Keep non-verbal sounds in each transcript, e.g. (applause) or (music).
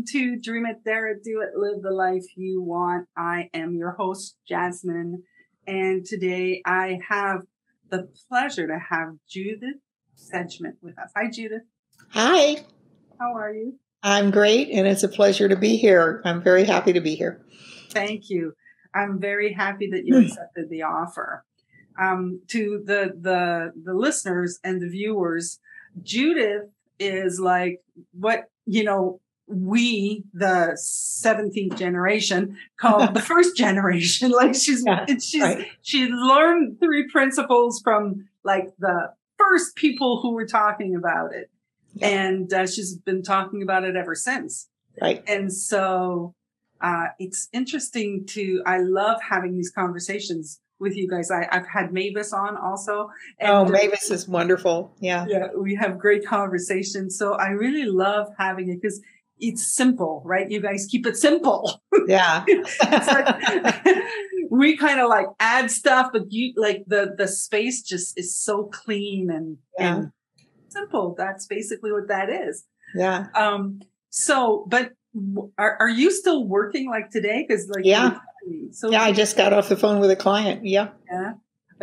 Welcome to Dream It, Dare It, Do It, Live the Life You Want. I am your host, Jasmine. And today I have the pleasure to have Judith Sedgeman with us. Hi, Judith. Hi. How are you? I'm great, and it's a pleasure to be here. I'm very happy to be here. Thank you. I'm very happy that you (clears throat) accepted the offer. Um, to the the the listeners and the viewers, Judith is like what you know we the 17th generation called the (laughs) first generation (laughs) like she's Yeah, she's right. she learned three principles from like the first people who were talking about it Yeah. and uh, she's been talking about it ever since Right. and so uh, it's interesting to i love having these conversations with you guys I, i've had mavis on also and Oh, uh, Mavis is wonderful. Yeah. yeah we have great conversations so i really love having it because it's simple right you guys keep it simple (laughs) Yeah. Like- (laughs) we kind of like add stuff but you like the the space just is so clean and Yeah. and simple that's basically what that is yeah. um so but are, are you still working like today because like Yeah. were telling me. so Yeah. I just got off the phone with a client. Yeah. yeah.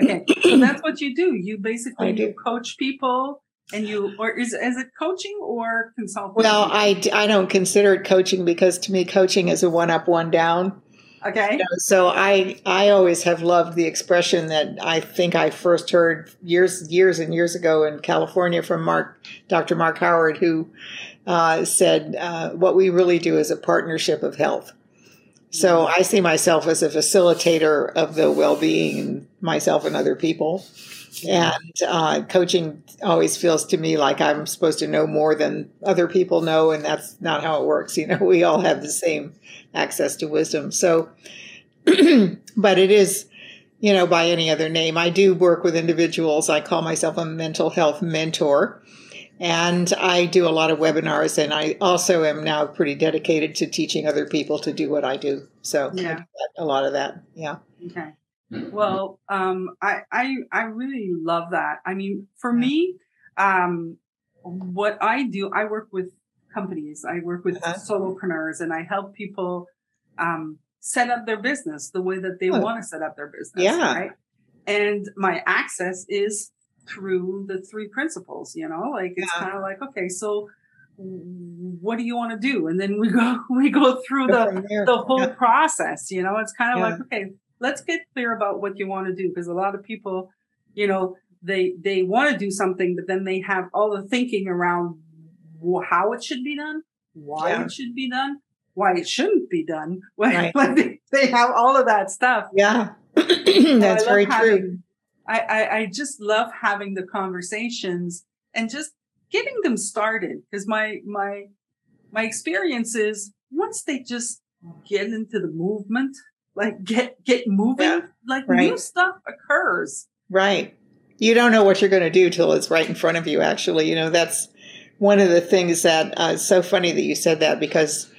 Okay. So that's what you do. You basically you coach people and you or is is it coaching or consulting? Well, I, I don't consider it coaching because to me, coaching is a one up, one down. okay. You know, So I I always have loved the expression that I think I first heard years years and years ago in California from Mark Dr. Mark Howard, who uh, said uh, what we really do is a partnership of health. So I see myself as a facilitator of the well being myself and other people. And uh, coaching always feels to me like I'm supposed to know more than other people know, and that's not how it works. You know, (laughs) we all have the same access to wisdom. So, (clears throat) but it is, you know, by any other name. I do work with individuals. I call myself a mental health mentor. And I do a lot of webinars, and I also am now pretty dedicated to teaching other people to do what I do. So, I Yeah. do a lot of that. Yeah. Okay. Well, um, I, I, I really love that. I mean, for me, um, what I do, I work with companies, I work with Uh-huh. solopreneurs and I help people, um, set up their business the way that they Oh. want to set up their business. Yeah. Right. And my access is through the three principles, you know, like it's Yeah. kind of like, okay, so what do you want to do? And then we go, (laughs) we go through the, the whole Yeah. process you know it's kind of Yeah. like okay let's get clear about what you want to do because a lot of people you know they they want to do something but then they have all the thinking around how it should be done why Yeah. it should be done why it shouldn't be done (laughs) Right. like they, they have all of that stuff Yeah. (clears throat) That's very true. I, I i just love having the conversations and just getting them started because my my my experience is once they just get into the movement like get get moving Yeah, like new stuff occurs Right. You don't know what you're going to do till it's right in front of you, actually. You know, that's one of the things that uh, it's so funny that you said that because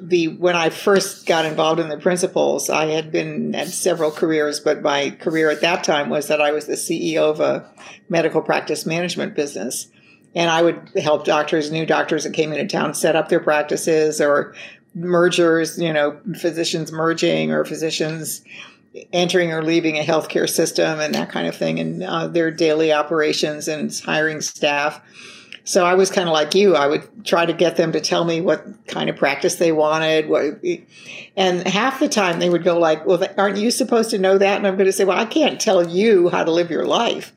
the when I first got involved in the principles, I had been at several careers, but my career at that time was that I was the CEO of a medical practice management business. And I would help doctors, new doctors that came into town, set up their practices or mergers, you know, physicians merging or physicians entering or leaving a healthcare system and that kind of thing, and uh, their daily operations and hiring staff. So I was kind of like you. I would try to get them to tell me what kind of practice they wanted. What, and half the time they would go like, "Well, aren't you supposed to know that?" And I'm going to say, "Well, I can't tell you how to live your life."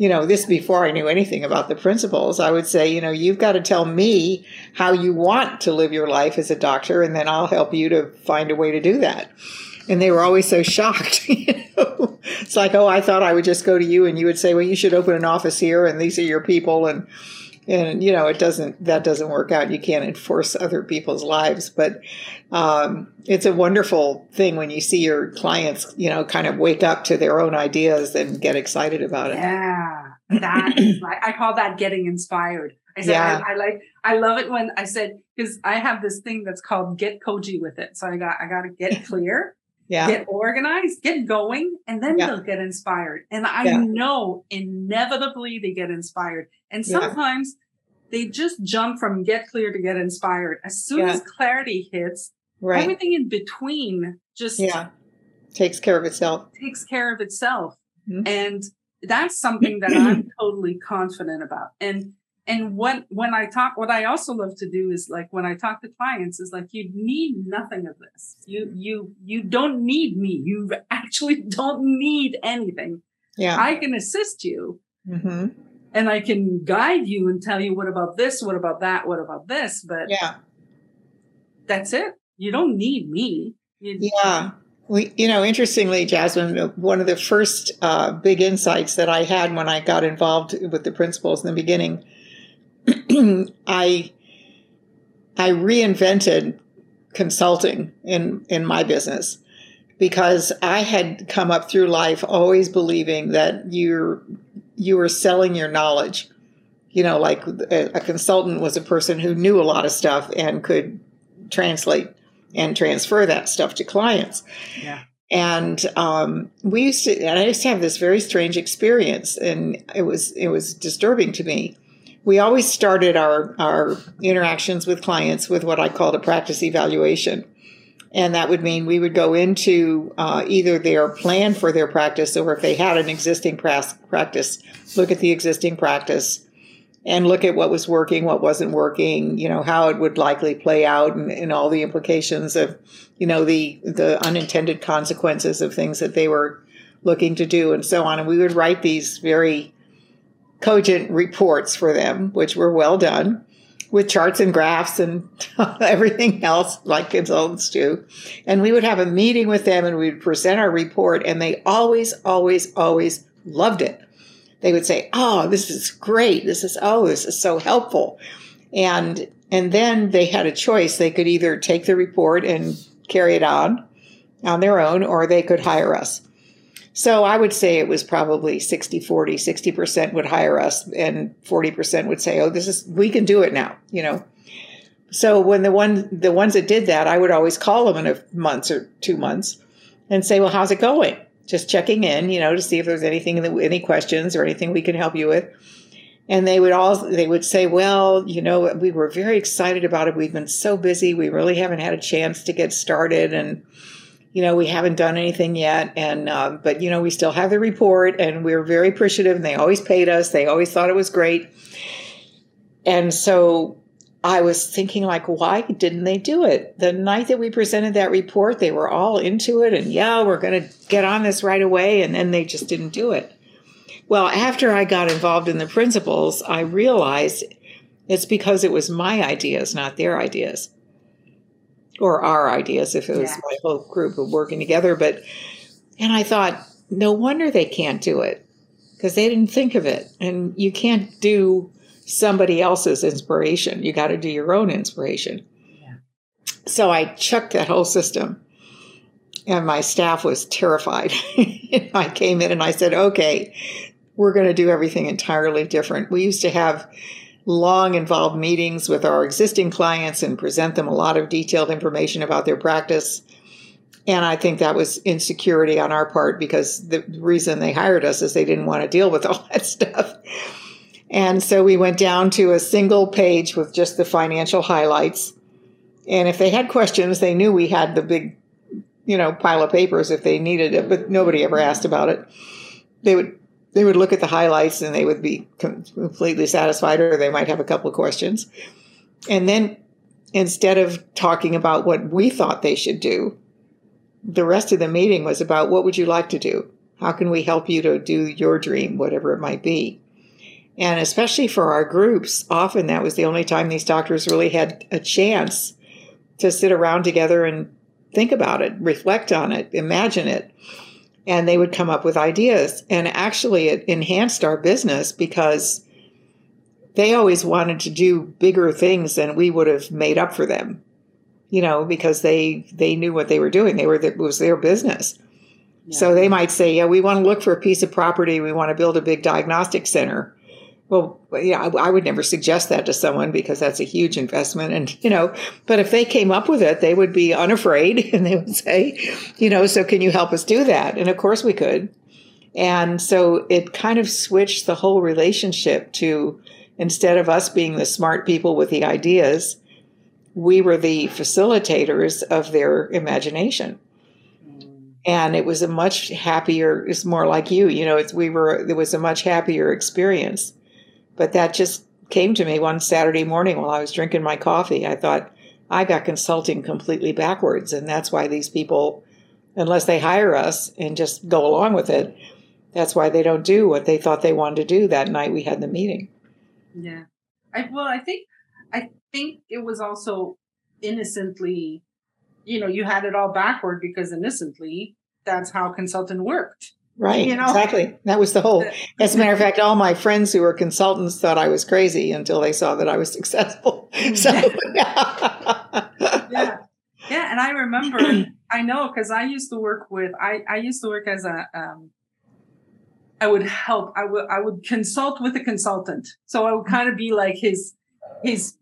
You know, this before I knew anything about the principles. I would say, you know, you've got to tell me how you want to live your life as a doctor, and then I'll help you to find a way to do that and they were always so (laughs) shocked. (laughs) You know? It's like, oh, I thought I would just go to you, and you would say, well, you should open an office here, and these are your people, and and you know, it doesn't that doesn't work out. You can't enforce other people's lives, but um, it's a wonderful thing when you see your clients, you know, kind of wake up to their own ideas and get excited about it. yeah that is (clears throat) like i call that getting inspired i said Yeah. I, I like i love it when i said because i have this thing that's called get koji with it so i got i got to get clear Yeah, get organized, get going, and then Yeah. they'll get inspired. And I Yeah. know inevitably they get inspired. And sometimes they just jump from get clear to get inspired. As soon as clarity hits, Right. everything in between just yeah. Takes care of itself. takes care of itself. Mhm. And that's something that I'm (clears throat) totally confident about. And and what when I talk what I also love to do is like when I talk to clients is like you need nothing of this. You you you don't need me. You (laughs) actually don't need anything. Yeah. I can assist you hmm and I can guide you and tell you what about this, what about that, what about this, but Yeah. that's it. You don't need me. You, Yeah. We, you know, interestingly, Jasmine, one of the first uh, big insights that I had when I got involved with the principles in the beginning, (clears throat) I I reinvented consulting in in my business because I had come up through life always believing that you're you were selling your knowledge. You know, like a, a consultant was a person who knew a lot of stuff and could translate and transfer that stuff to clients. Yeah. And um, we used to, and I used to have this very strange experience, and it was it was disturbing to me. We always started our our interactions with clients with what I called a practice evaluation, and that would mean we would go into uh, either their plan for their practice, or if they had an existing pras- practice, look at the existing practice and look at what was working, what wasn't working, you know, how it would likely play out and, and all the implications of, you know, the, the unintended consequences of things that they were looking to do and so on. And we would write these very cogent reports for them, which were well done with charts and graphs and (laughs) everything else like consultants do. And we would have a meeting with them and we would present our report and they always, always, always loved it they would say, "Oh, this is great. This is oh, this is so helpful." And and then they had a choice. They could either take the report and carry it on on their own or they could hire us. So I would say it was probably 60 40, 60% would hire us and 40% would say, "Oh, this is we can do it now," you know. So when the one the ones that did that, I would always call them in a month or 2 months and say, "Well, how's it going?" just checking in, you know, to see if there's anything, any questions or anything we can help you with. And they would all, they would say, well, you know, we were very excited about it. We've been so busy. We really haven't had a chance to get started. And, you know, we haven't done anything yet. And, uh, but, you know, we still have the report and we we're very appreciative and they always paid us. They always thought it was great. And so I was thinking, like, why didn't they do it? The night that we presented that report, they were all into it, and yeah, we're going to get on this right away, and then they just didn't do it. Well, after I got involved in the principles, I realized it's because it was my ideas, not their ideas, or our ideas, if it was Yeah. my whole group of working together. But, and I thought, no wonder they can't do it because they didn't think of it, and you can't do somebody else's inspiration. You got to do your own inspiration. Yeah. So I chucked that whole system. And my staff was terrified. (laughs) I came in and I said, okay, we're going to do everything entirely different. We used to have long involved meetings with our existing clients and present them a lot of detailed information about their practice. And I think that was insecurity on our part because the reason they hired us is they didn't want to deal with all that (laughs) stuff. And so we went down to a single page with just the financial highlights. And if they had questions, they knew we had the big, you know, pile of papers if they needed it, but nobody ever asked about it. They would they would look at the highlights and they would be completely satisfied or they might have a couple of questions. And then instead of talking about what we thought they should do, the rest of the meeting was about what would you like to do? How can we help you to do your dream, whatever it might be? And especially for our groups, often that was the only time these doctors really had a chance to sit around together and think about it, reflect on it, imagine it. And they would come up with ideas. And actually, it enhanced our business because they always wanted to do bigger things than we would have made up for them. You know, because they they knew what they were doing. They were it was their business. So they might say, "Yeah, we want to look for a piece of property. We want to build a big diagnostic center." Well, yeah, I, I would never suggest that to someone because that's a huge investment, and you know. But if they came up with it, they would be unafraid, (laughs) and they would say, "You know, so can you help us do that?" And of course, we could. And so it kind of switched the whole relationship to instead of us being the smart people with the ideas, we were the facilitators of their imagination. And it was a much happier, it's more like you, you know, it's, we were, it was a much happier experience. But that just came to me one Saturday morning while I was drinking my coffee. I thought, I got consulting completely backwards. And that's why these people, unless they hire us and just go along with it, that's why they don't do what they thought they wanted to do that night we had the meeting. Yeah. I, well, I think, I think it was also innocently, you know, you had it all backward because innocently that's how consultant worked. Right. You know? Exactly. That was the whole. (laughs) As a matter of fact, all my friends who were consultants thought I was crazy until they saw that I was successful. (laughs) So, yeah. yeah. Yeah. And I remember, (clears throat) I know because I used to work with, I, I used to work as a, um, I would help. I would I would consult with a consultant. So I would kind of be like his his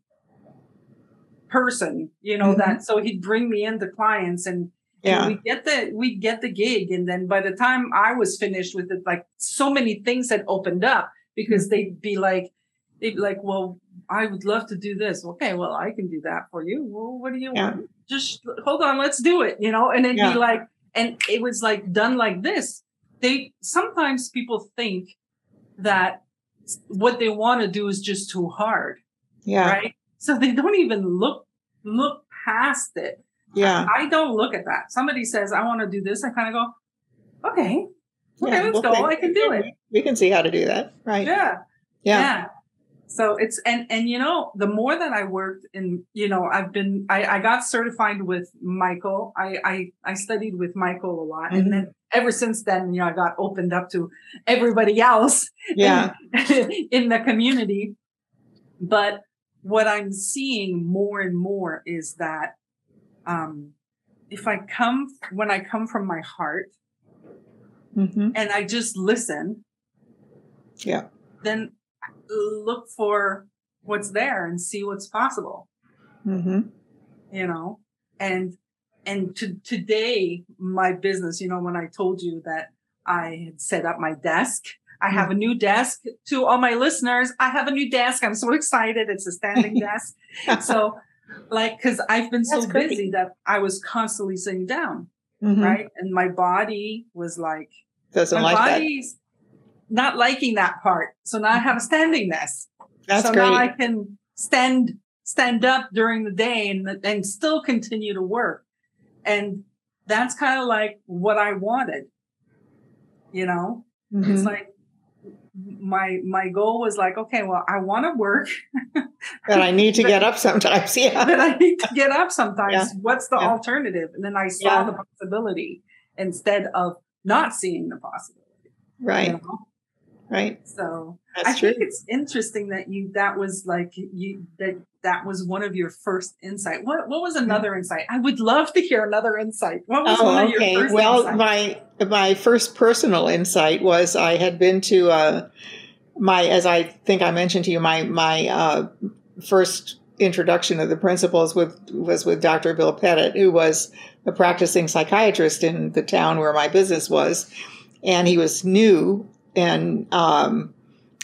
person, you know, mm-hmm. that so he'd bring me in the clients and yeah. we get the we get the gig. And then by the time I was finished with it, like so many things had opened up because mm-hmm. they'd be like they'd be like, Well, I would love to do this. Okay, well I can do that for you. Well, what do you yeah. want? Just hold on, let's do it, you know, and it'd yeah. be like and it was like done like this they sometimes people think that what they want to do is just too hard. Yeah. Right. So they don't even look look past it. Yeah. I, I don't look at that. Somebody says, I want to do this. I kind of go, okay, okay, yeah, let's go. I can do it. We can see how to do that. Right. Yeah. Yeah. yeah so it's and and you know the more that i worked in you know i've been i, I got certified with michael I, I i studied with michael a lot mm-hmm. and then ever since then you know i got opened up to everybody else (laughs) yeah in, (laughs) in the community but what i'm seeing more and more is that um if i come when i come from my heart mm-hmm. and i just listen yeah then look for what's there and see what's possible. Mm-hmm. You know, and and to today my business. You know, when I told you that I had set up my desk. I have a new desk to all my listeners. I have a new desk. I'm so (laughs) excited. It's a standing (laughs) desk. So like, cause I've been so busy that I was constantly sitting down. Mm-hmm. Right. And my body was like, doesn't my like body's, that not liking that part. So now I have a standing desk. That's so great. now I can stand stand up during the day and and still continue to work. And that's kind of like what I wanted. You know? Mm-hmm. It's like my my goal was like, okay, well, I want to work. (laughs) but I need to get up sometimes. Yeah. (laughs) but I need to get up sometimes. Yeah. What's the yeah. alternative? And then I saw yeah. the possibility instead of not seeing the possibility. Right. You know? Right so That's i true. think it's interesting that you that was like you that that was one of your first insight what what was another yeah. insight i would love to hear another insight what was oh, one of okay. your first well insights? my my first personal insight was i had been to uh my as i think i mentioned to you my my uh first introduction of the principles with was with dr bill pettit who was a practicing psychiatrist in the town where my business was and he was new and um,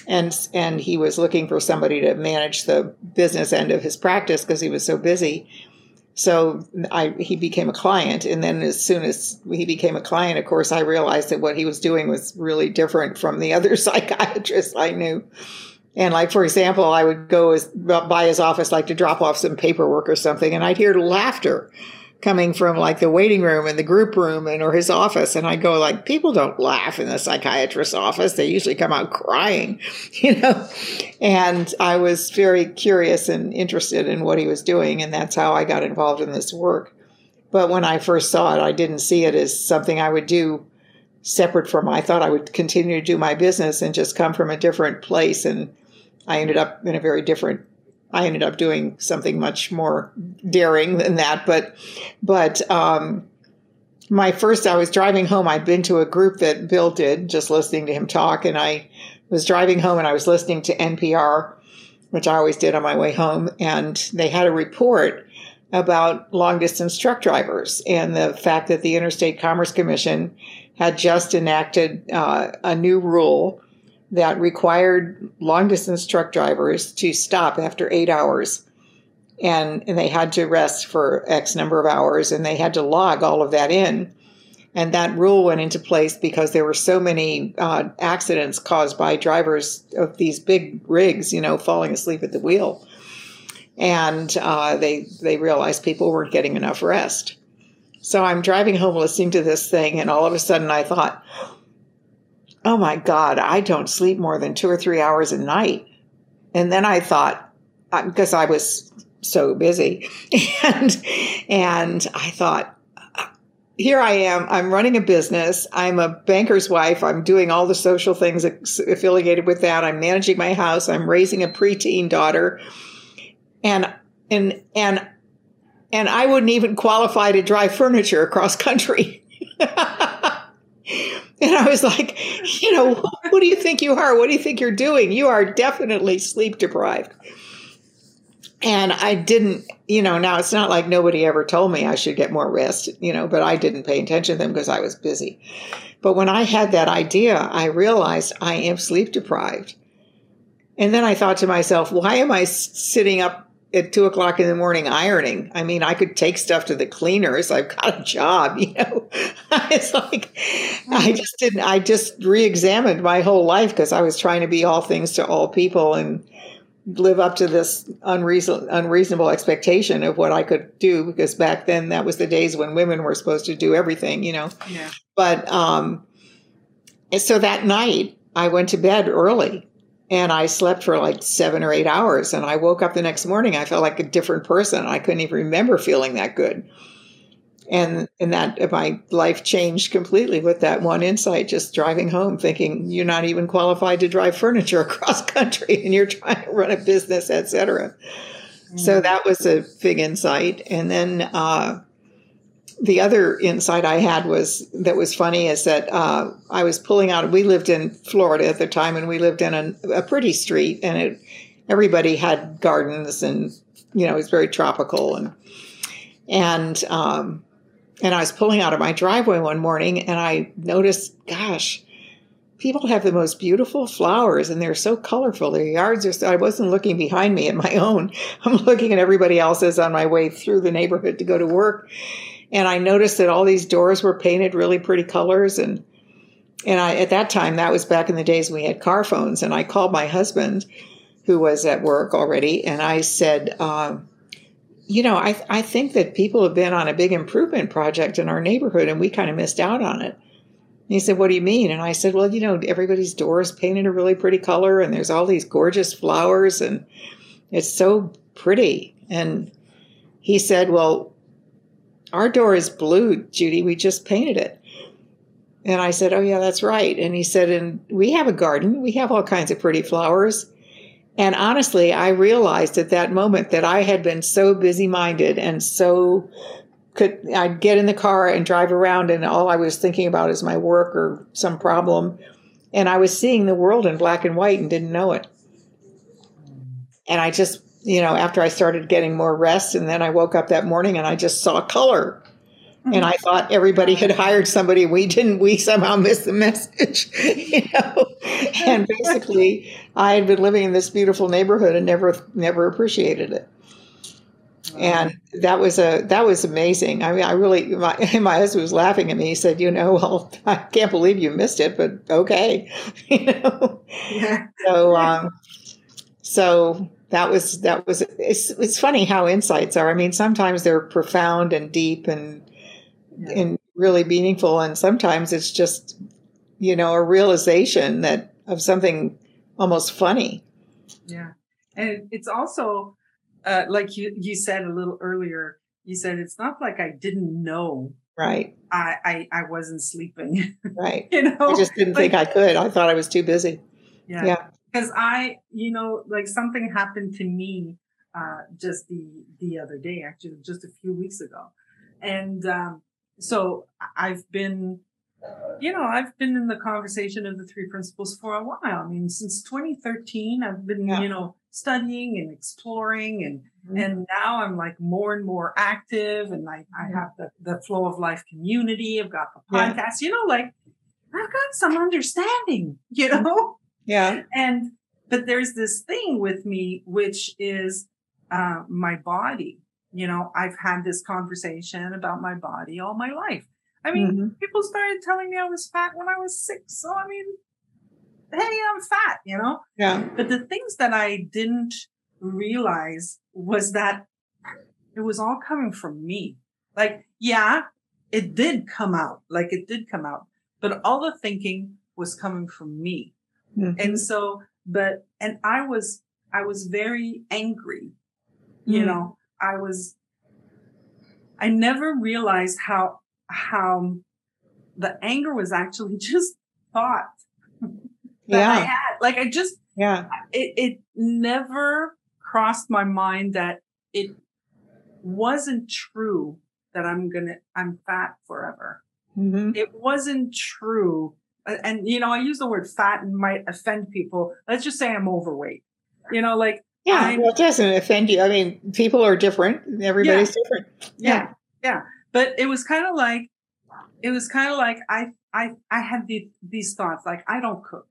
and and he was looking for somebody to manage the business end of his practice because he was so busy. So I he became a client, and then as soon as he became a client, of course, I realized that what he was doing was really different from the (laughs) other psychiatrists I knew. And like for example, I would go as, by his office like to drop off some paperwork or something, and I'd hear laughter coming from like the waiting room and the group room and or his office and i go like people don't laugh in the psychiatrist's office. They usually come out crying (laughs) you know? And i was very curious and interested in what he was doing and that's how i got involved in this work. But when i first saw it i didn't see it as something i would do separate from i thought i would continue to do my business and just come from a different place and i ended up in a very different I ended up doing something much more daring than that. But, but, um, my first, I was driving home. I'd been to a group that Bill did, just listening to him talk. And I was driving home and I was listening to NPR, which I always did on my way home. And they had a report about long distance truck drivers and the fact that the Interstate Commerce Commission had just enacted uh, a new rule that required long distance truck drivers to stop after eight hours. And, and they had to rest for X number of hours and they had to log all of that in. And that rule went into place because there were so many uh, accidents caused by drivers of these big rigs, you know, falling asleep at the wheel. And uh, they they realized people weren't getting enough rest. So I'm driving home listening to this thing, and all of a sudden I thought, oh my God, I don't sleep more than two or three hours a night. And then I thought, because uh, I was so busy, (laughs) and and I thought, here I am. I'm running a business. I'm a banker's wife. I'm doing all the social things affiliated with that. I'm managing my house. I'm raising a preteen daughter, and and and and I wouldn't even qualify to drive furniture across country. (laughs) And I was like, you know, what do you think you are? What do you think you're doing? You are definitely sleep deprived. And I didn't, you know, now it's not like nobody ever told me I should get more rest, you know, but I didn't pay attention to them because I was busy. But when I had that idea, I realized I am sleep deprived. And then I thought to myself, why am I sitting up at two o'clock in the morning ironing. I mean, I could take stuff to the cleaners. I've got a job, (laughs) you know. it's like I just didn't. I just re-examined my whole life because I was trying to be all things to all people and live up to this unreason, unreasonable expectation of what I could do. Because back then, that was the days when women were supposed to do everything, you know. Yeah. But um, so that night, I went to bed early and I slept for like seven or eight hours. And I woke up the next morning, I felt like a different person. I couldn't even remember feeling that good. And and that my life changed completely with that one insight. Just driving home, thinking you're not even qualified to drive furniture (laughs) across country, and you're trying to run a business, etc. Mm. So that was a big insight. And then uh, the other insight I had was that was funny is that uh, I was pulling out. We lived in Florida at the time, and we lived in a, pretty street, and it, everybody had gardens, and you know it was very tropical, and and um, and I was pulling out of my driveway one morning, and I noticed, gosh, people have the most beautiful flowers, and they're so colorful. Their yards are. So, I wasn't looking behind me at my own. (laughs) I'm looking at everybody else's on my way through the neighborhood to go to work and I noticed that all these doors were painted really pretty colors and and I at that time that was back in the days we had car phones and I called my husband who was at work already and I said um, you know I I think that people have been on a big improvement project in our neighborhood and we kind of missed out on it. And he said, What do you mean? And I said, Well, you know, everybody's doors painted a really pretty color and there's all these gorgeous flowers and it's so pretty. And he said, Well, our door is blue, Judy. We just painted it. And I said, Oh, yeah, that's right. And he said, And we have a garden. We have all kinds of pretty flowers. And honestly, I realized at that moment that I had been so busy minded and so could I'd get in the car and drive around and all I was thinking about is my work or some problem. And I was seeing the world in black and white and didn't know it. And I just you know, after I started getting more rest, and then I woke up that morning and I just saw color. And I thought everybody had hired somebody. We didn't. We somehow missed the message, (laughs) you know. And basically, I had been living in this beautiful neighborhood and never, never appreciated it. And that was a that was amazing. I mean, I really my (laughs) my husband was laughing at me. He said, "You know, well, (laughs) I can't believe you missed it, but okay." you know. Yeah. So, um, so that was that was it's it's funny how insights are. I mean, sometimes they're profound and deep and yeah. and really meaningful, and sometimes it's just you know a realization that of something almost funny. Yeah, and it's also uh, like you you said a little earlier. You said it's not like I didn't know. Right. I I, I wasn't sleeping. (laughs) Right. you know, I just didn't like, think I could. I thought I was too busy. Yeah. Yeah because I, you know, like something happened to me uh, just the the other day, actually, just a few weeks ago, and um, so I've been, you know, I've been in the conversation of the three principles for a while. I mean, since 2013, I've been, yeah. you know, studying and exploring, and mm-hmm. and now I'm like more and more active, and I I mm-hmm. have the the flow of life community. I've got the podcast, yeah. you know, like I've got some understanding, you (laughs) know. Yeah. And but there's this thing with me, which is uh, my body. You know, I've had this conversation about my body all my life. I mean, Mm-hmm. people started telling me I was fat when I was six. So I mean, hey, I'm fat, you know? Yeah. But the things that I didn't realize was that it was all coming from me. Like, yeah, it did come out. Like it did come out. But all the thinking was coming from me. Mhm. And so, but, and I was, I was very angry. You Mm. know, I was, I never realized how, how the anger was actually (laughs) just thought (laughs) that I had. Like I just, Yeah. it, it never crossed my mind that it wasn't true that I'm gonna, I'm fat forever. hmm It wasn't true. And, you know, I use the word fat and might offend people. Let's just say I'm overweight. You know, like, Yeah. I'm- well, it doesn't offend you. I mean, people are different. Everybody's different. yeah, yeah. But it was kind of like, it was kind of like I, I, I had the, these thoughts like, I don't cook,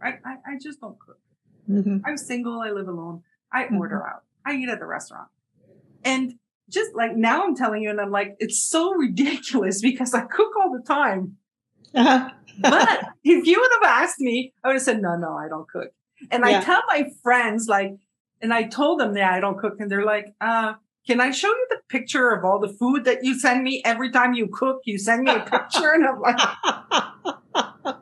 right? I, I just don't cook. hmm I'm single. I live alone. I Mhm. order out. I eat at the restaurant. And just like now I'm telling you, and I'm like, it's so ridiculous (laughs) because I cook all the time. Uh-huh. But if you would have asked me, I would have said, no, no, I don't cook. And I tell my friends, like, and I told them, yeah, I don't cook. And they're like, uh, can I show you the picture of all the food that you send me every time you cook? You send me a picture. and I'm like, (laughs)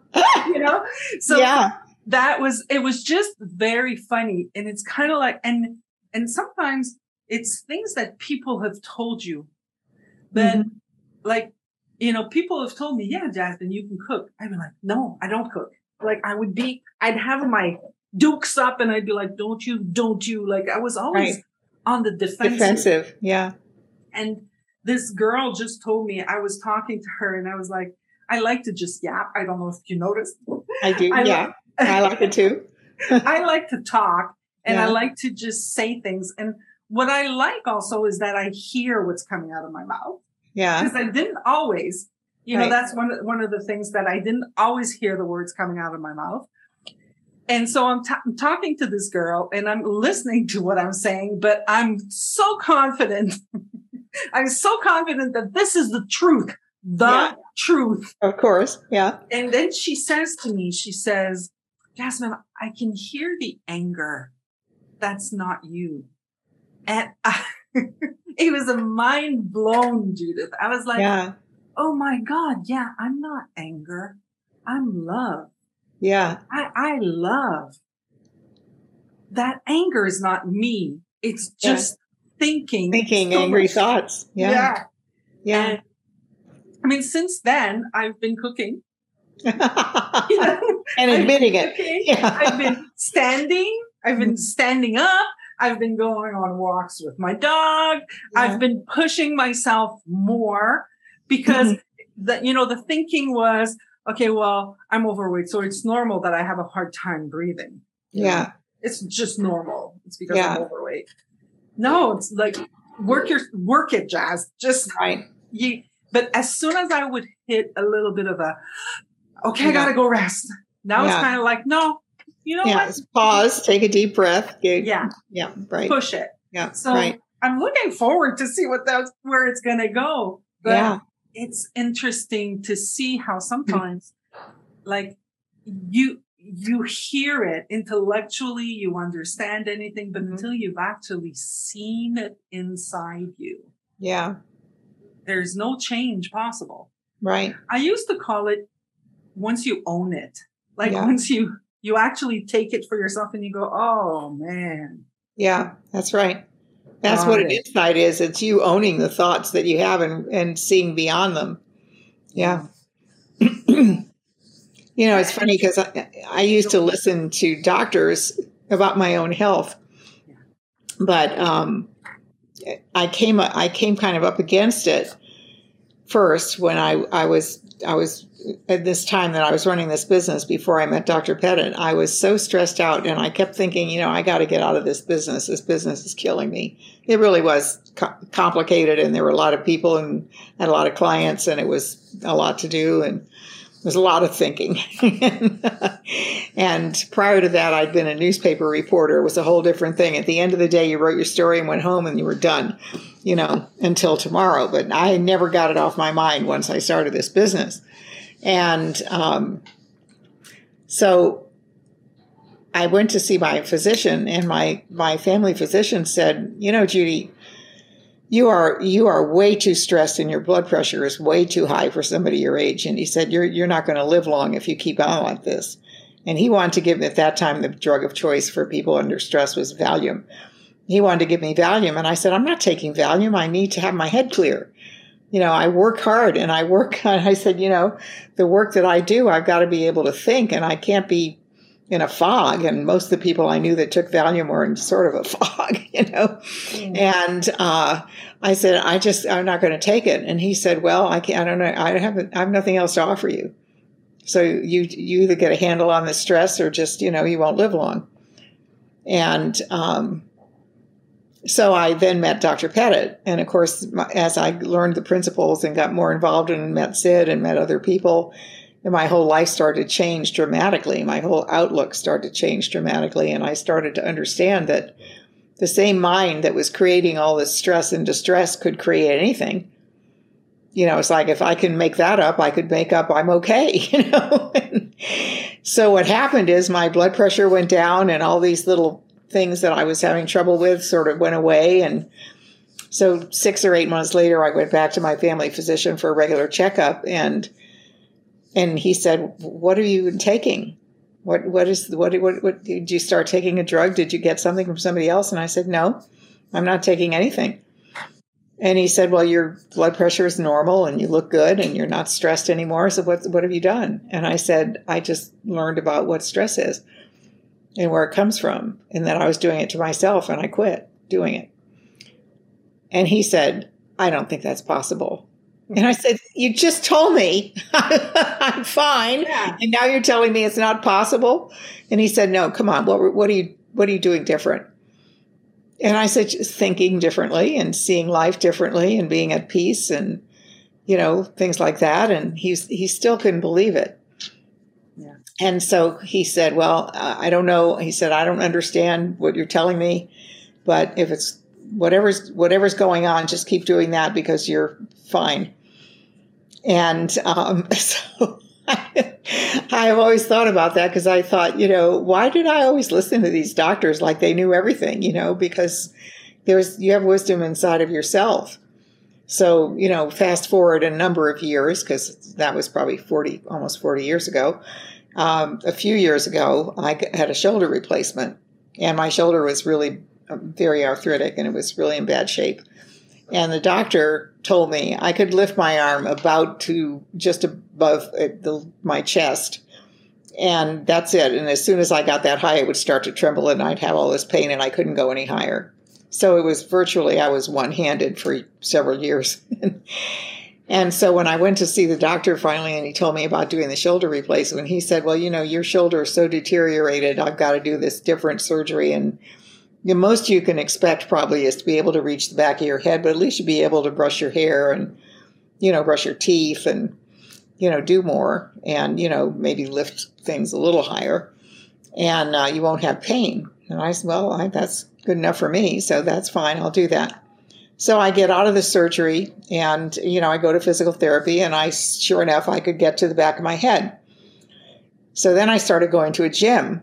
you know? So yeah. that was it was just very funny and it's kind of like and and sometimes it's things that people have told you that Mhm. like you know people have told me yeah jasmine you can cook i'd be like no i don't cook like i would be i'd have my dukes up and i'd be like don't you don't you like i was always Right. on the defensive. Defensive. Yeah. and this girl just told me i was talking to her and i was like i like to just yap i don't know if you noticed I do. I yeah. I like it too. (laughs) I like to talk and I like to just say things. And what I like also is that I hear what's coming out of my mouth Yeah. because I didn't always, you know, that's one, of- one of the things that I didn't always hear the words coming out of my mouth. And so I'm, ta- I'm talking to this girl and I'm listening to what I'm saying, but I'm so confident. (laughs) I'm so confident that this is the truth, the Yeah. truth. Of course. Yeah. And then she says to me, she says, Jasmine, I can hear the anger. That's not you. And I, (laughs) it was a mind blown, Judith. I was like, yeah. oh my God, yeah, I'm not anger. I'm love. Yeah. I, I love. That anger is not me. It's Yeah. just thinking. Thinking so angry much- thoughts. Yeah. Yeah. Yeah. And I mean, since then, I've been cooking. and (laughs) (laughs) You know? admitting it. Okay. Yeah. I've been standing. I've been (laughs) standing up. I've been going on walks with my dog. I've been pushing myself more because Mm-hmm. the, you know, the thinking was, okay, well, I'm overweight. So it's normal that I have a hard time breathing. Yeah. It's just normal. It's because Yeah. I'm overweight. No, it's like work your, work it, Jazz. Just Right. you, but as soon as I would hit a little bit of a, okay, I gotta go rest. Now it's kind of like, no, you know Yeah. what? Pause. Take a deep breath. Get- Yeah, Yeah. Right. push it. Yeah. So right. I'm looking forward to see what that's where it's gonna go. But Yeah. it's interesting to see how sometimes, like you you hear it intellectually, you understand anything, but Mhm. until you've actually seen it inside you, Yeah. there's no change possible. Right. I used to call it once you own it. Like Yeah. once you you actually take it for yourself and you go, "Oh man." Yeah. That's right. That's Got what an it. insight is. It's you owning the thoughts that you have and, and seeing beyond them. Yeah. (clears throat) you know, it's funny because I, I used to listen to doctors about my own health, but um, I came I came kind of up against it first when I I was I was at this time that I was running this business before I met Dr. Pettit. I was so stressed out, and I kept thinking, you know, I got to get out of this business. This business is killing me. It really was co- complicated, and there were a lot of people and had a lot of clients, and it was a lot to do and was a lot of thinking. (laughs) and prior to that, I'd been a newspaper reporter. It was a whole different thing. At the end of the day, you wrote your story and went home and you were done, you know, until tomorrow. But I never got it off my mind once I started this business. And um, so I went to see my physician, and my, my family physician said, You know, Judy, you are you are way too stressed and your blood pressure is way too high for somebody your age. And he said you're you're not going to live long if you keep on like this. And he wanted to give me at that time the drug of choice for people under stress was valium. He wanted to give me valium and i said i'm not taking valium. I need to have my head clear. You know i work hard and i work (laughs) on i said you know the work that i do i've got to be able to think and i can't be in a fog and most of the people i knew that took valium were in sort of a (laughs) fog you know mm. and uh, i said i just i'm not going to take it and he said well i can't i don't know i have i have nothing else to offer you so you you either get a handle on the stress or just you know you won't live long and um, so I then met Dr. Pettit. And of course, as I learned the principles and got more involved and met Sid and met other people, and my whole life started to change dramatically. My whole outlook started to change dramatically. And I started to understand that the same mind that was creating all this stress and distress could create anything. You know, it's like if I can make that up, I could make up I'm okay, (laughs) you know. so what happened is my blood pressure went down and all these little things that I was having trouble with sort of went away and so 6 or 8 months later I went back to my family physician for a regular checkup and and he said, "What are you taking? What what is what what, what did you start taking a drug? Did you get something from somebody else?" And I said, "No, I'm not taking anything." And he said, "Well, your blood pressure is normal, and you look good, and you're not stressed anymore. So what what have you done?" And I said, "I just learned about what stress is, and where it comes from, and that I was doing it to myself, and I quit doing it." And he said, "I don't think that's possible." And I said, You just told me (laughs) I'm fine. Yeah. And now you're telling me it's not possible. And he said, No, come on, what, what are you what are you doing different? And I said, just thinking differently and seeing life differently and being at peace and you know, things like that. And he's he still couldn't believe it. Yeah. And so he said, Well, I don't know. He said, I don't understand what you're telling me, but if it's whatever's whatever's going on, just keep doing that because you're fine. And um, (laughs) so I, have always thought about that because I thought, you know, why did I always listen to these doctors like they knew everything? You know, because there's you have wisdom inside of yourself. So, you know, fast forward a number of years, because that was probably 40, almost 40 years ago. Um, a few years ago, I had a shoulder replacement, and my shoulder was really very arthritic and it was really in bad shape. And the doctor told me I could lift my arm about to just above uh, the, my chest. And that's it. And as soon as I got that high, it would start to tremble and I'd have all this pain and I couldn't go any higher. So it was virtually, I was one handed for several years. (laughs) and so when I went to see the doctor finally and he told me about doing the shoulder replacement, he said, Well, you know, your shoulder is so deteriorated, I've got to do this different surgery. And the most you can expect probably is to be able to reach the back of your head, but at least you be able to brush your hair and, you know, brush your teeth and, you know, do more and, you know, maybe lift things a little higher and uh, you won't have pain. And I said, well, I, that's good enough for me. So that's fine. I'll do that. So I get out of the surgery and, you know, I go to physical therapy and I, sure enough, I could get to the back of my head. So then I started going to a gym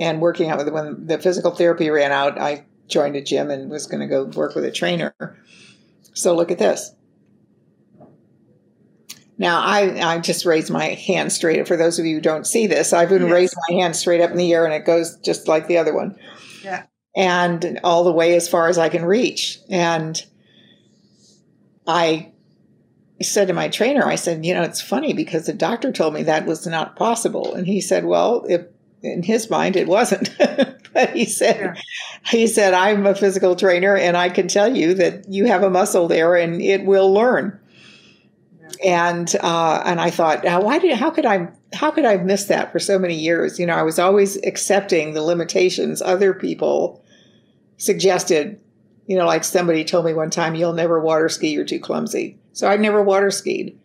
and working out with when the physical therapy ran out, I joined a gym and was going to go work with a trainer. So look at this. Now I, I just raised my hand straight. up. For those of you who don't see this, I've been yes. raised my hand straight up in the air and it goes just like the other one. Yeah. And all the way as far as I can reach. And I said to my trainer, I said, you know, it's funny because the doctor told me that was not possible. And he said, well, if in his mind it wasn't. (laughs) But he said yeah. he said i'm a physical trainer and i can tell you that you have a muscle there and it will learn. Yeah. and uh, and i thought now why did how could i how could i have missed that for so many years? You know i was always accepting the limitations other people suggested. You know like somebody told me one time you'll never water ski you're too clumsy. So i never water skied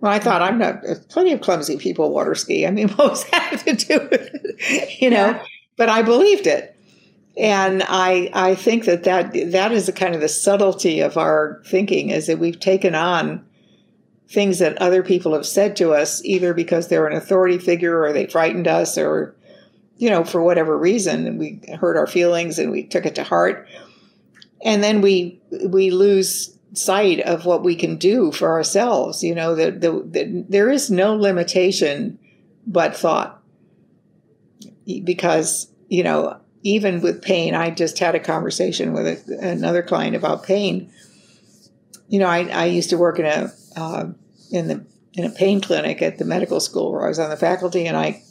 Well, I thought I'm not plenty of clumsy people water ski. I mean, (laughs) what was that to do with it? You know, yeah. but I believed it. And I, I think that, that that is the kind of the subtlety of our thinking is that we've taken on things that other people have said to us, either because they're an authority figure or they frightened us or, you know, for whatever reason, and we hurt our feelings and we took it to heart. And then we, we lose sight of what we can do for ourselves. You know, that the, the, there is no limitation but thought. Because, you know, even with pain, I just had a conversation with a, another client about pain. You know, I, I used to work in a uh, in the in a pain clinic at the medical school where I was on the faculty, and I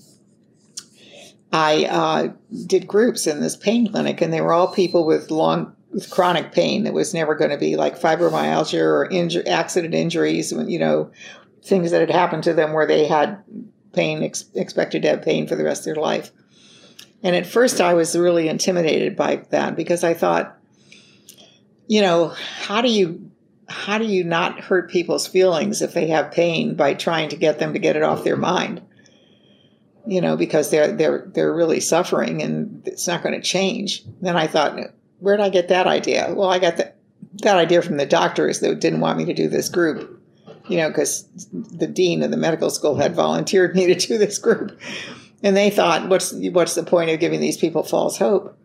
I uh, did groups in this pain clinic, and they were all people with long with chronic pain that was never going to be like fibromyalgia or accident injuries, you know, things that had happened to them where they had pain ex- expected to have pain for the rest of their life. And at first, I was really intimidated by that because I thought, you know, how do you how do you not hurt people's feelings if they have pain by trying to get them to get it off their mind? You know, because they're they're they're really suffering and it's not going to change. Then I thought, where did I get that idea? Well, I got that idea from the doctors that didn't want me to do this group. You know, because the dean of the medical school had volunteered me to do this group. And they thought, what's what's the point of giving these people false hope?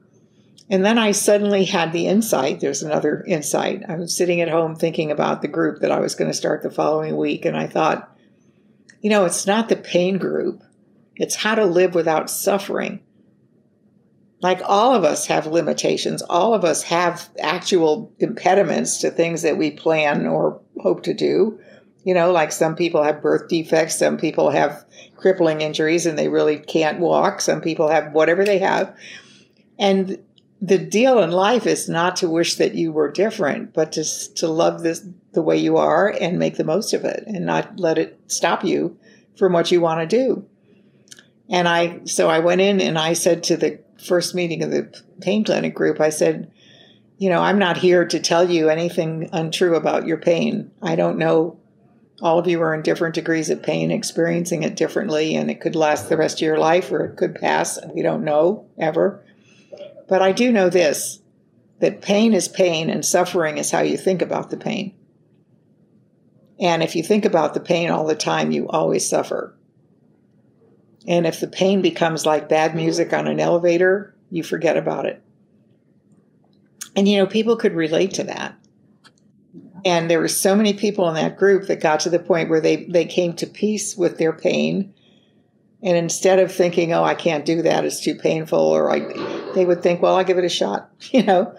And then I suddenly had the insight. There's another insight. I was sitting at home thinking about the group that I was going to start the following week, and I thought, you know, it's not the pain group. It's how to live without suffering. Like all of us have limitations. All of us have actual impediments to things that we plan or hope to do. You know, like some people have birth defects, some people have crippling injuries and they really can't walk, some people have whatever they have. And the deal in life is not to wish that you were different, but to, to love this the way you are and make the most of it and not let it stop you from what you want to do. And I, so I went in and I said to the first meeting of the pain clinic group, I said, you know, I'm not here to tell you anything untrue about your pain. I don't know all of you are in different degrees of pain, experiencing it differently, and it could last the rest of your life or it could pass. We don't know ever. But I do know this that pain is pain and suffering is how you think about the pain. And if you think about the pain all the time, you always suffer. And if the pain becomes like bad music on an elevator, you forget about it. And you know, people could relate to that. And there were so many people in that group that got to the point where they, they came to peace with their pain. And instead of thinking, oh, I can't do that, it's too painful, or I, they would think, well, I'll give it a shot, (laughs) you know,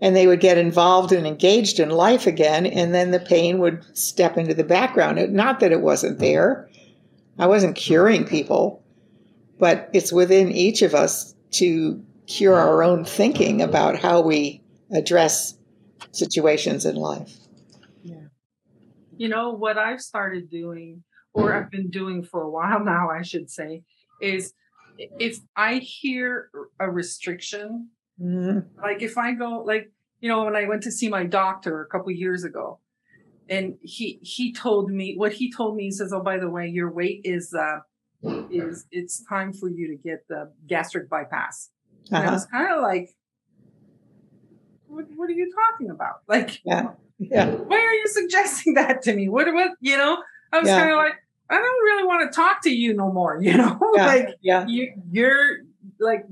and they would get involved and engaged in life again. And then the pain would step into the background. Not that it wasn't there. I wasn't curing people, but it's within each of us to cure our own thinking about how we address situations in life. Yeah. You know, what I've started doing, or I've been doing for a while (laughs) now, I should say, is if I hear a restriction, mm-hmm. like if I go, like, you know, when I went to see my doctor a couple years ago, and he he told me what he told me. He says, "Oh, by the way, your weight is uh is it's time for you to get the gastric bypass." Uh-huh. And I was kind of like, what, "What are you talking about?" (laughs) Like, yeah yeah. Why are you suggesting (laughs) that to me? What, what, you know, I was yeah. kind of like, I don't really want to talk to you no more, (laughs) you know, yeah. like, yeah. you, you're like,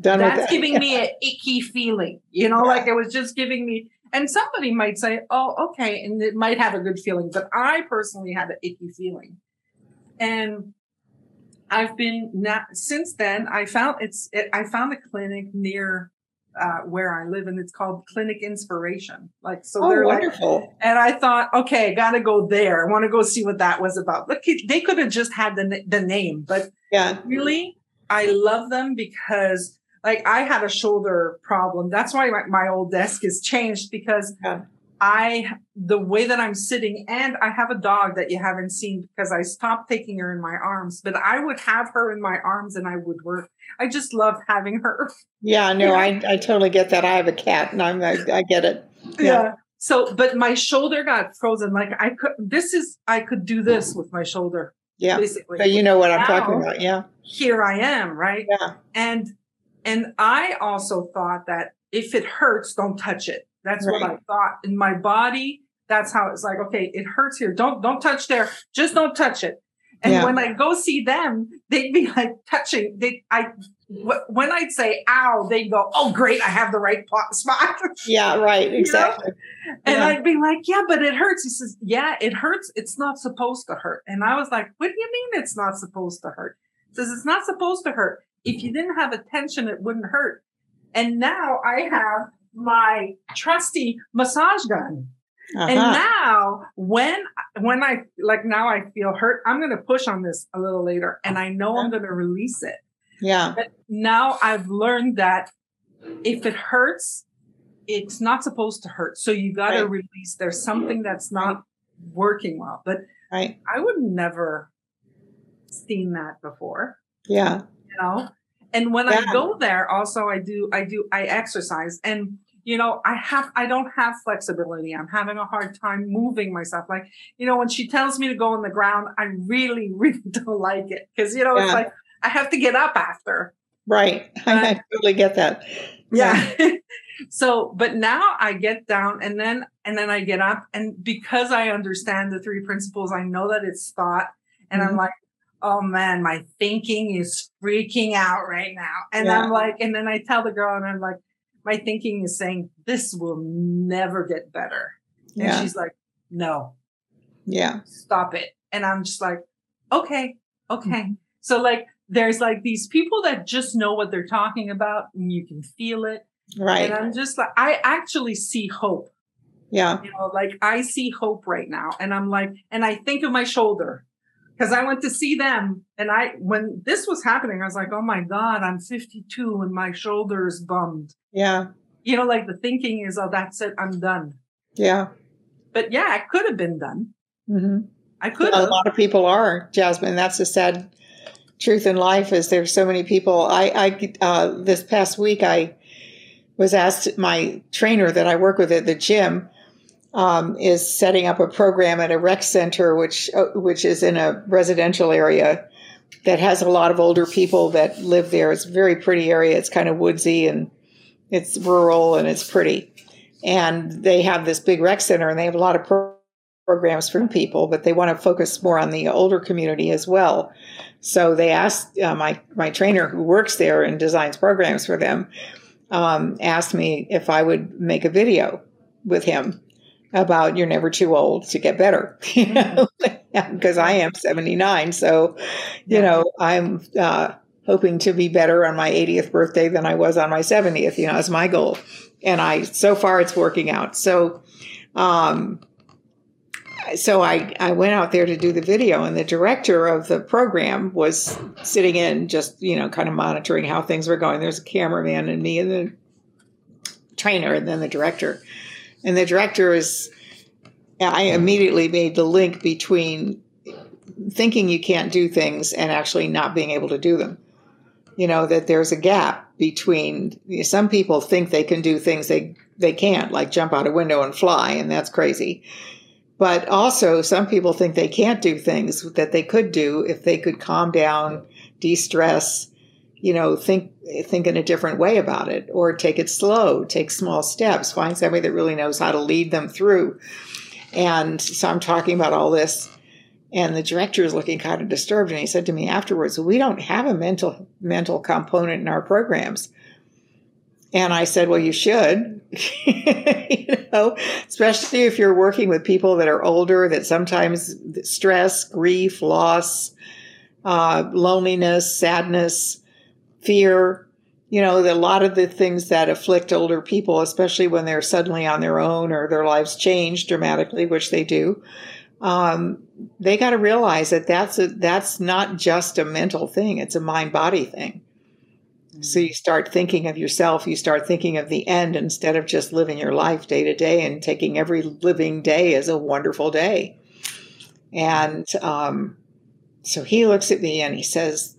Done that's that. giving me an icky feeling, you know, like it was just giving me, and somebody might say, oh, okay. And it might have a good feeling, but I personally had an icky feeling. And I've been not since then. I found it's. It, I found a clinic near uh, where I live, and it's called Clinic Inspiration. Like, so oh, they're wonderful. Like, and I thought, okay, got to go there. I want to go see what that was about. Look, they could have just had the the name, but yeah, really, I love them because, like, I had a shoulder problem. That's why my, my old desk is changed because yeah. I, the way that I'm sitting, and I have a dog that you haven't seen because I stopped taking her in my arms, but I would have her in my arms and I would work. I just love having her. Yeah, no, I, I totally get that. I have a cat and I'm, I, I get it. Yeah. yeah. So, but my shoulder got frozen. Like I could, this is, I could do this with my shoulder. Yeah. Basically. So you know what I'm Now- talking about. Yeah. Here I am, right? Yeah. And, and I also thought that if it hurts, don't touch it. That's what I thought in my body. That's how it's like, okay, it hurts here. Don't, don't touch there. Just don't touch it. And Yeah. when I go see them, they'd be like touching. They, I, when I'd say ow, they'd go, oh, great. I have the right spot. (laughs) Yeah. Right. Exactly. And Yeah. I'd be like, yeah, but it hurts. He says, yeah, it hurts. It's not supposed to hurt. And I was like, what do you mean it's not supposed to hurt? He says, it's not supposed to hurt. If you didn't have a tension, it wouldn't hurt. And now I have my trusty massage gun. And Uh-huh. now when, when I, like now I feel hurt, I'm going to push on this a little later and I know I'm going to release it. Yeah. But now I've learned that if it hurts, it's not supposed to hurt. So you got to Right. release. There's something that's not working well. But Right. I would never seen that before, Yeah. you know. And when Yeah. I go there, also I do, I do, I exercise, and you know, I have, I don't have flexibility. I'm having a hard time moving myself. Like, you know, when she tells me to go on the ground, I really, (laughs) really don't like it because you know, it's like I have to get up after. Right. (laughs) I totally get that. yeah (laughs) so but now i get down and then and then i get up and because i understand the three principles i know that it's thought and i'm Mhm. like oh man my thinking is freaking out right now and Yeah. i'm like and then i tell the girl and i'm like my thinking is saying this will never get better and Yeah. she's like no Yeah. stop it and i'm just like okay okay Mm-hmm. so like there's like these people that just know what they're talking about and you can feel it Right. and I'm just like, I actually see hope. Yeah. You know, like I see hope right now. And I'm like, and I think of my shoulder because I went to see them. And I, when this was happening, I was like, oh my God, I'm 52 and my shoulder is bummed. Yeah. You know, like the thinking is, oh, that's it. I'm done. Yeah. But yeah, it could have been done. hmm I could A lot of people are, Jasmine. That's the sad truth in life is there's so many people. I, I uh, this past week, I was asked, my trainer that I work with at the gym um, is setting up a program at a rec center, which, uh, which is in a residential area that has a lot of older people that live there. It's a very pretty area. It's kind of woodsy and it's rural and it's pretty. And they have this big rec center and they have a lot of pro- programs for people, but they want to focus more on the older community as well. So they asked uh, my my trainer who works there and designs programs for them, um, asked me if I would make a video with him about you're never too old to get better, (laughs) you know, (laughs) because I am 79. So, you Yeah. know, I'm uh, hoping to be better on my 80th birthday than I was on my 70th. You know, is my goal, and I so far it's working out. So. Um, so I, I went out there to do the video and the director of the program was sitting in just you know kind of monitoring how things were going there's a cameraman and me and the trainer and then the director and the director is i immediately made the link between thinking you can't do things and actually not being able to do them. You know that there's a gap between some people think they can do things they they can't like jump out a window and fly and that's crazy. But also, some people think they can't do things that they could do if they could calm down, de-stress, you know, think think in a different way about it, or take it slow, take small steps, find somebody that really knows how to lead them through. And so I'm talking about all this, and the director is looking kind of disturbed, and he said to me afterwards, "We don't have a mental mental component in our programs." And I said, well, you should, (laughs) you know, especially if you're working with people that are older, that sometimes stress, grief, loss, uh, loneliness, sadness, fear, you know, a lot of the things that afflict older people, especially when they're suddenly on their own or their lives change dramatically, which they do. Um, they got to realize that that's a, that's not just a mental thing; it's a mind body thing. So you start thinking of yourself, you start thinking of the end instead of just living your life day to day and taking every living day as a wonderful day. And um, so he looks at me and he says,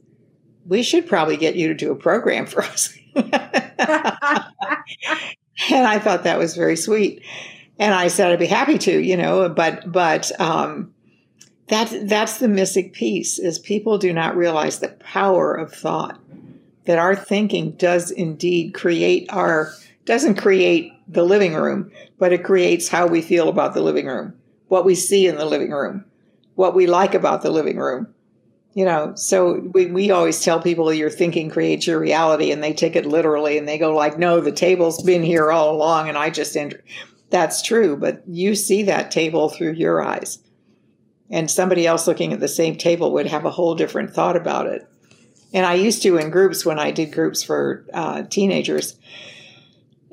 We should probably get you to do a program for us. and I thought that was very sweet. And I said I'd be happy to, you know, but but um, that that's the missing piece is people do not realize the power of thought. That our thinking does indeed create our doesn't create the living room, but it creates how we feel about the living room, what we see in the living room, what we like about the living room. You know, so we, we always tell people your thinking creates your reality and they take it literally and they go like, no, the table's been here all along and I just entered. That's true, but you see that table through your eyes. And somebody else looking at the same table would have a whole different thought about it. And I used to in groups when I did groups for uh, teenagers,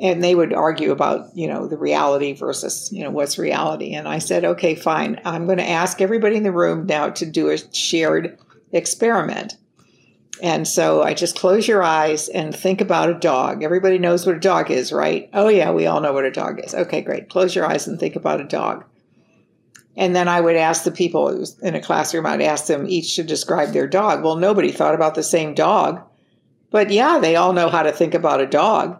and they would argue about you know the reality versus you know what's reality and i said okay fine i'm going to ask everybody in the room now to do a shared experiment. And so i just close your eyes and think about a dog. Everybody knows what a dog is right? Oh yeah we all know what a dog is. Okay great. Close your eyes and think about a dog. And then i would ask the people in a classroom i'd ask them each to describe their dog. Well nobody thought about the same dog but yeah they all know how to think about a dog.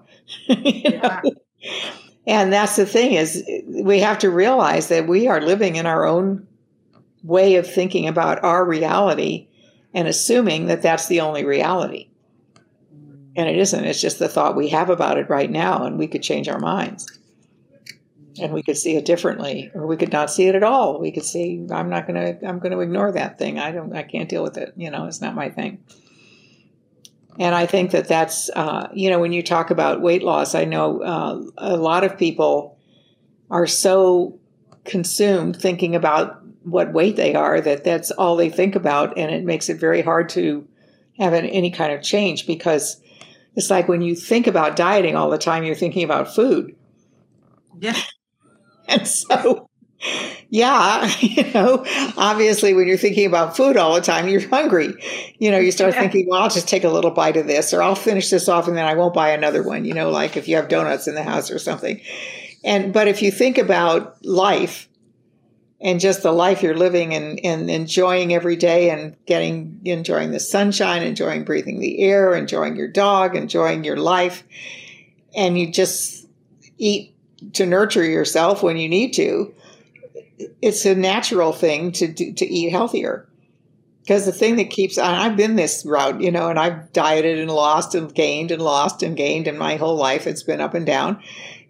(laughs) Yeah. And that's the thing is we have to realize that we are living in our own way of thinking about our reality and assuming that that's the only reality. And it isn't. It's just the thought we have about it right now, and we could change our minds. And we could see it differently, or we could not see it at all. We could see, I'm not going to, I'm going to ignore that thing. I don't, I can't deal with it. You know, it's not my thing. And I think that that's, uh, you know, when you talk about weight loss, I know uh, a lot of people are so consumed thinking about what weight they are that that's all they think about. And it makes it very hard to have any kind of change because it's like when you think about dieting all the time, you're thinking about food. Yeah. (laughs) And so yeah, (laughs) you know, obviously when you're thinking about food all the time, you're hungry. You know, you start yeah. thinking, well, I'll just take a little bite of this or I'll finish this off and then I won't buy another one, you know, like if you have donuts in the house or something. And but if you think about life and just the life you're living and, and enjoying every day and getting enjoying the sunshine, enjoying breathing the air, enjoying your dog, enjoying your life, and you just eat to nurture yourself when you need to it's a natural thing to do, to eat healthier because the thing that keeps I've been this route, you know, and I've dieted and lost and gained and lost and gained in my whole life. It's been up and down.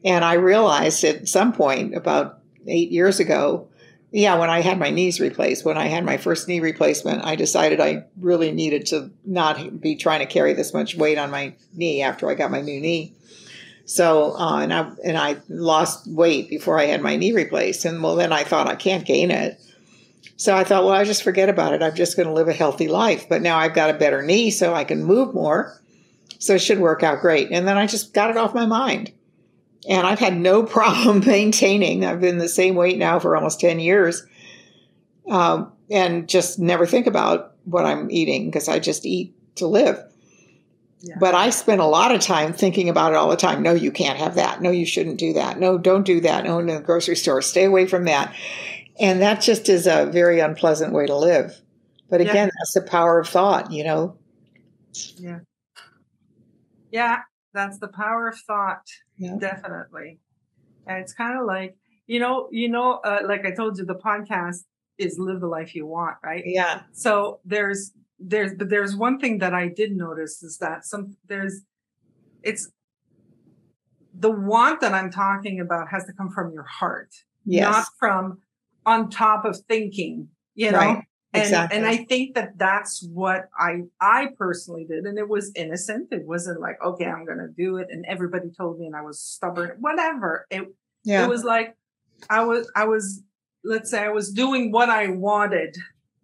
And I realized at some point about eight years ago, yeah, when I had my knees replaced, when I had my first knee replacement, I decided I really needed to not be trying to carry this much weight on my knee after I got my new knee. So, uh, and I and I lost weight before I had my knee replaced, and well, then I thought I can't gain it. So I thought, well, I just forget about it. I'm just going to live a healthy life. But now I've got a better knee, so I can move more. So it should work out great. And then I just got it off my mind, and I've had no (laughs) problem maintaining. I've been the same weight now for almost ten years, um, and just never think about what I'm eating because I just eat to live. But I spend a lot of time thinking about it all the time. No, you can't have that. No, you shouldn't do that. No, don't do that. No, in the grocery store, stay away from that. And that just is a very unpleasant way to live. But again, yeah. that's the power of thought, you know? Yeah. Yeah, that's the power of thought. Yeah. Definitely. And it's kind of like, you know, you know, uh, like I told you, the podcast is live the life you want, right? Yeah. So there's there's but there's one thing that I did notice is that some there's it's the want that I'm talking about has to come from your heart, yes. not from on top of thinking, you know. Right. And, exactly. and I think that that's what I I personally did, and it was innocent. It wasn't like okay, I'm gonna do it, and everybody told me, and I was stubborn. Whatever. It yeah. it was like I was I was let's say I was doing what I wanted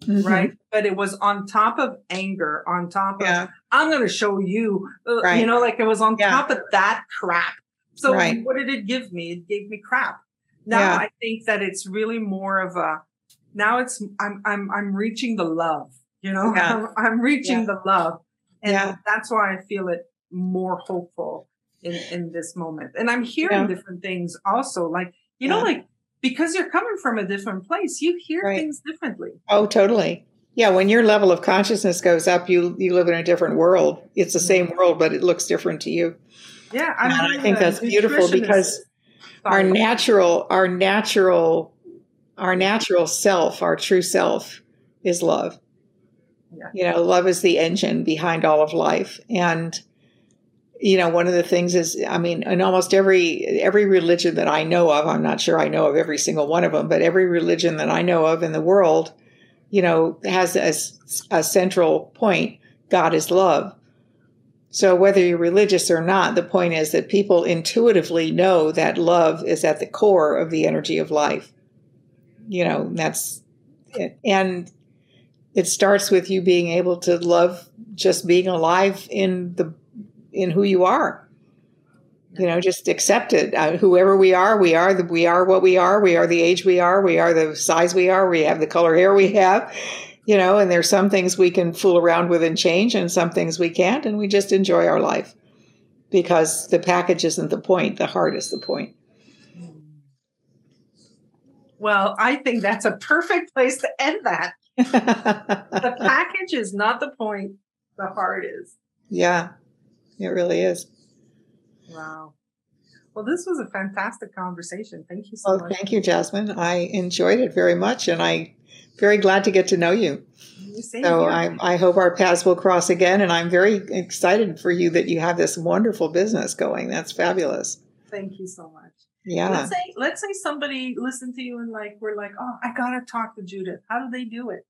Mm-hmm. right? But it was on top of anger, on top of yeah. I'm going to show you, uh, right. you know, like it was on yeah. top of that crap. So right. what did it give me? It gave me crap. Now. I think that it's really more of a now it's I'm I'm I'm reaching the love, you know, I'm, (laughs) I'm, reaching the love, and that's why I feel it more hopeful in in this moment. And I'm hearing different things also, like you know, like because you're coming from a different place, you hear right. things differently. Oh, totally. Yeah, when your level of consciousness goes up, you you live in a different world. It's the same mm-hmm. world, but it looks different to you. Yeah, I think that's beautiful because our natural, our natural, our natural self, our true self is love. Yeah. You know, love is the engine behind all of life. And, you know, one of the things is, I mean, in almost every every religion that I know of, I'm not sure I know of every single one of them, but every religion that I know of in the world, you know, has a, a central point: God is love. So whether you're religious or not, the point is that people intuitively know that love is at the core of the energy of life. You know, that's it. and it starts with you being able to love just being alive in the in who you are. You know just accept it. Uh, whoever we are we are the we are what we are. We are the age we are. We are the size we are. We have the color hair we have. You know and there's some things we can fool around with and change and some things we can't and we just enjoy our life because the package isn't the point. The heart is the point well i think that's a perfect place to end that (laughs) the package is not the point the heart is yeah it really is. Wow. Well, this was a fantastic conversation. Thank you so well, much. Thank you, Jasmine. I enjoyed it very much, and I very glad to get to know you. You so I, I hope our paths will cross again, and I'm very excited for you that you have this wonderful business going. That's fabulous. Thank you so much. Yeah. Let's say let's say somebody listened to you and like we're like, oh, I gotta talk to Judith. How do they do it?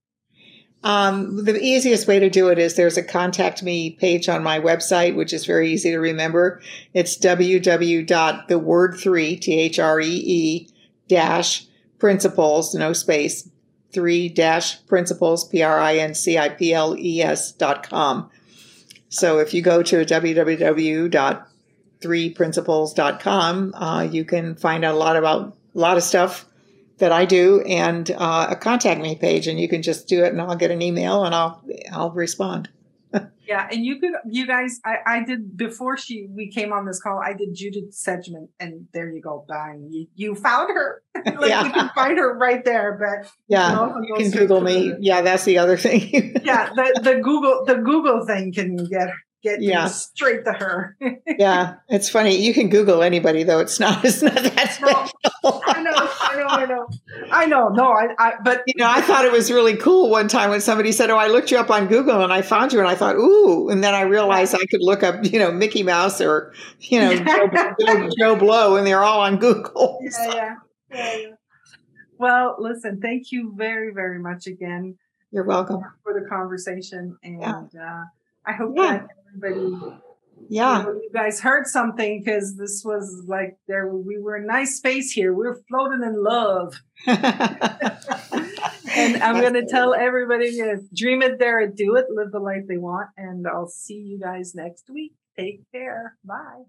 Um, the easiest way to do it is there's a contact me page on my website, which is very easy to remember. It's www.theword3, T H R E E, dash principles, no space, three dash principles, P R I N C I P L E S dot com. So if you go to www.threeprinciples.com, uh, you can find out a lot about a lot of stuff that I do and uh, a contact me page, and you can just do it, and I'll get an email and I'll I'll respond. (laughs) yeah, and you could you guys, I, I did before she we came on this call. I did Judith Sedgeman, and there you go, bang, you, you found her. (laughs) like yeah. you can find her right there. But yeah, you, can Google me. Yeah, that's the other thing. (laughs) yeah, the the Google the Google thing can get get yeah. straight to her. (laughs) yeah, it's funny. You can Google anybody though. It's not. It's not that. No, I know. I know. I know. I know. No, I, I. But you know, I thought it was really cool one time when somebody said, "Oh, I looked you up on Google and I found you," and I thought, "Ooh!" And then I realized I could look up, you know, Mickey Mouse or you know (laughs) Joe, Joe, Joe Blow, and they're all on Google. Yeah, so. yeah, yeah, yeah. Well, listen. Thank you very, very much again. You're welcome for the conversation, and yeah. uh, I hope yeah. that everybody yeah. you, know, you, guys heard something because this was like there we were in nice space here. We are floating in love. (laughs) And i'm going to tell everybody to dream it there do it live the life they want and i'll see you guys next week. Take care. Bye.